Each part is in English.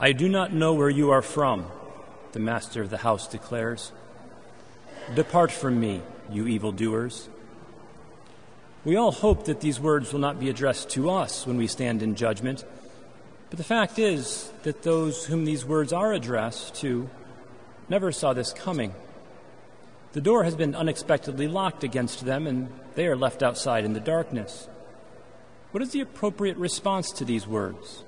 I do not know where you are from, the master of the house declares. Depart from me, you evildoers. We all hope that these words will not be addressed to us when we stand in judgment, but the fact is that those whom these words are addressed to never saw this coming. The door has been unexpectedly locked against them, and they are left outside in the darkness. What is the appropriate response to these words?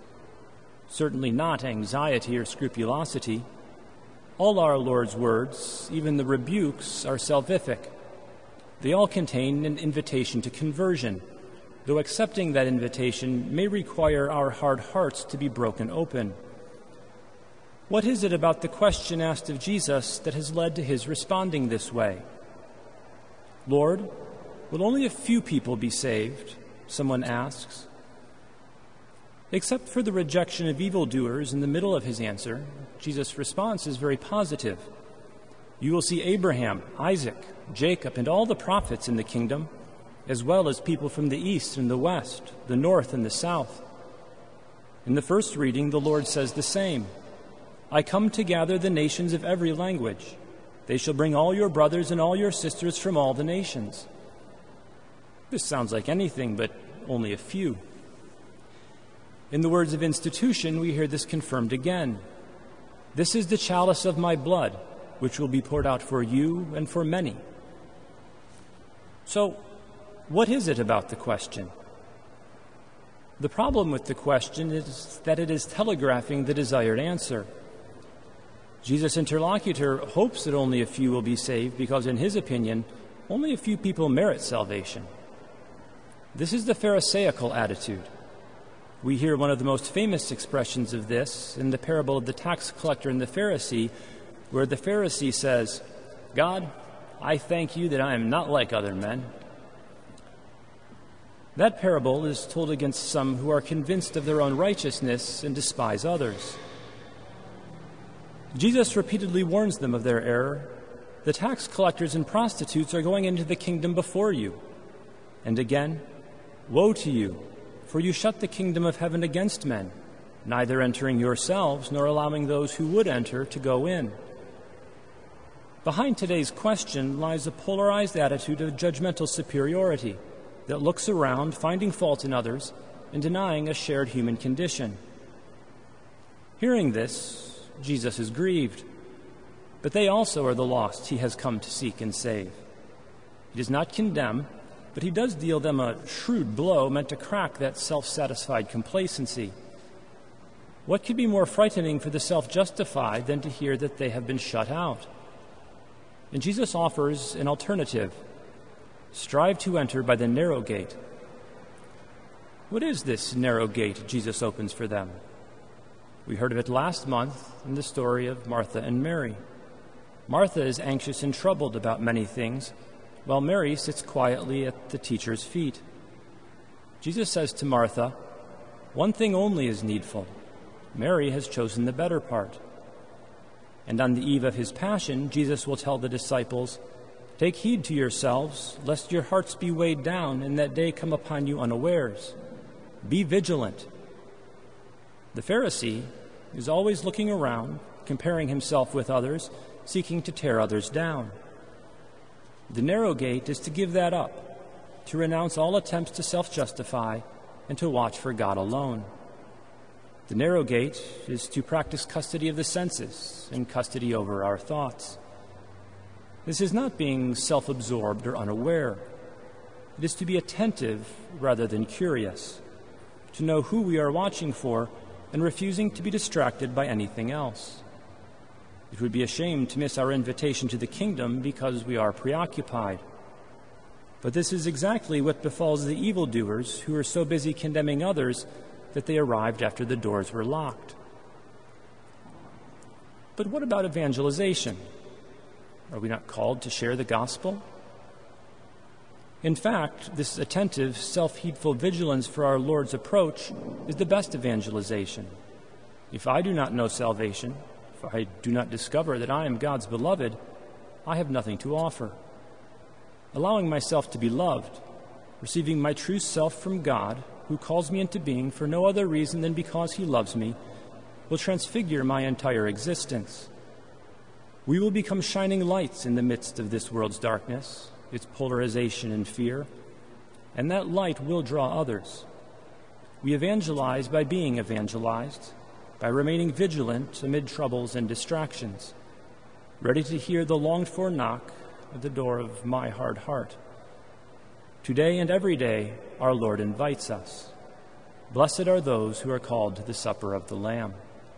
Certainly not anxiety or scrupulosity. All our Lord's words, even the rebukes, are salvific. They all contain an invitation to conversion, though accepting that invitation may require our hard hearts to be broken open. What is it about the question asked of Jesus that has led to his responding this way? Lord, will only a few people be saved? Someone asks. Except for the rejection of evildoers in the middle of his answer, Jesus' response is very positive. You will see Abraham, Isaac, Jacob, and all the prophets in the kingdom, as well as people from the east and the west, the north and the south. In the first reading, the Lord says the same I come to gather the nations of every language. They shall bring all your brothers and all your sisters from all the nations. This sounds like anything, but only a few. In the words of institution, we hear this confirmed again. This is the chalice of my blood which will be poured out for you and for many. So, what is it about the question? The problem with the question is that it is telegraphing the desired answer. Jesus' interlocutor hopes that only a few will be saved because, in his opinion, only a few people merit salvation. This is the Pharisaical attitude. We hear one of the most famous expressions of this in the parable of the tax collector and the Pharisee, where the Pharisee says, God, I thank you that I am not like other men. That parable is told against some who are convinced of their own righteousness and despise others. Jesus repeatedly warns them of their error. The tax collectors and prostitutes are going into the kingdom before you. And again, Woe to you, for you shut the kingdom of heaven against men, neither entering yourselves nor allowing those who would enter to go in. Behind today's question lies a polarized attitude of judgmental superiority that looks around, finding fault in others, and denying a shared human condition. Hearing this, Jesus is grieved, but they also are the lost he has come to seek and save. He does not condemn, but he does deal them a shrewd blow meant to crack that self satisfied complacency. What could be more frightening for the self justified than to hear that they have been shut out? And Jesus offers an alternative strive to enter by the narrow gate. What is this narrow gate Jesus opens for them? We heard of it last month in the story of Martha and Mary. Martha is anxious and troubled about many things, while Mary sits quietly at the teacher's feet. Jesus says to Martha, One thing only is needful. Mary has chosen the better part. And on the eve of his passion, Jesus will tell the disciples, Take heed to yourselves, lest your hearts be weighed down, and that day come upon you unawares. Be vigilant. The Pharisee is always looking around, comparing himself with others, seeking to tear others down. The narrow gate is to give that up, to renounce all attempts to self justify, and to watch for God alone. The narrow gate is to practice custody of the senses and custody over our thoughts. This is not being self absorbed or unaware. It is to be attentive rather than curious, to know who we are watching for and refusing to be distracted by anything else. It would be a shame to miss our invitation to the kingdom because we are preoccupied. But this is exactly what befalls the evildoers who are so busy condemning others that they arrived after the doors were locked. But what about evangelization? Are we not called to share the gospel? In fact, this attentive, self heedful vigilance for our Lord's approach is the best evangelization. If I do not know salvation, if I do not discover that I am God's beloved, I have nothing to offer. Allowing myself to be loved, receiving my true self from God, who calls me into being for no other reason than because he loves me, will transfigure my entire existence. We will become shining lights in the midst of this world's darkness, its polarization and fear, and that light will draw others. We evangelize by being evangelized, by remaining vigilant amid troubles and distractions, ready to hear the longed for knock at the door of my hard heart. Today and every day, our Lord invites us. Blessed are those who are called to the supper of the Lamb.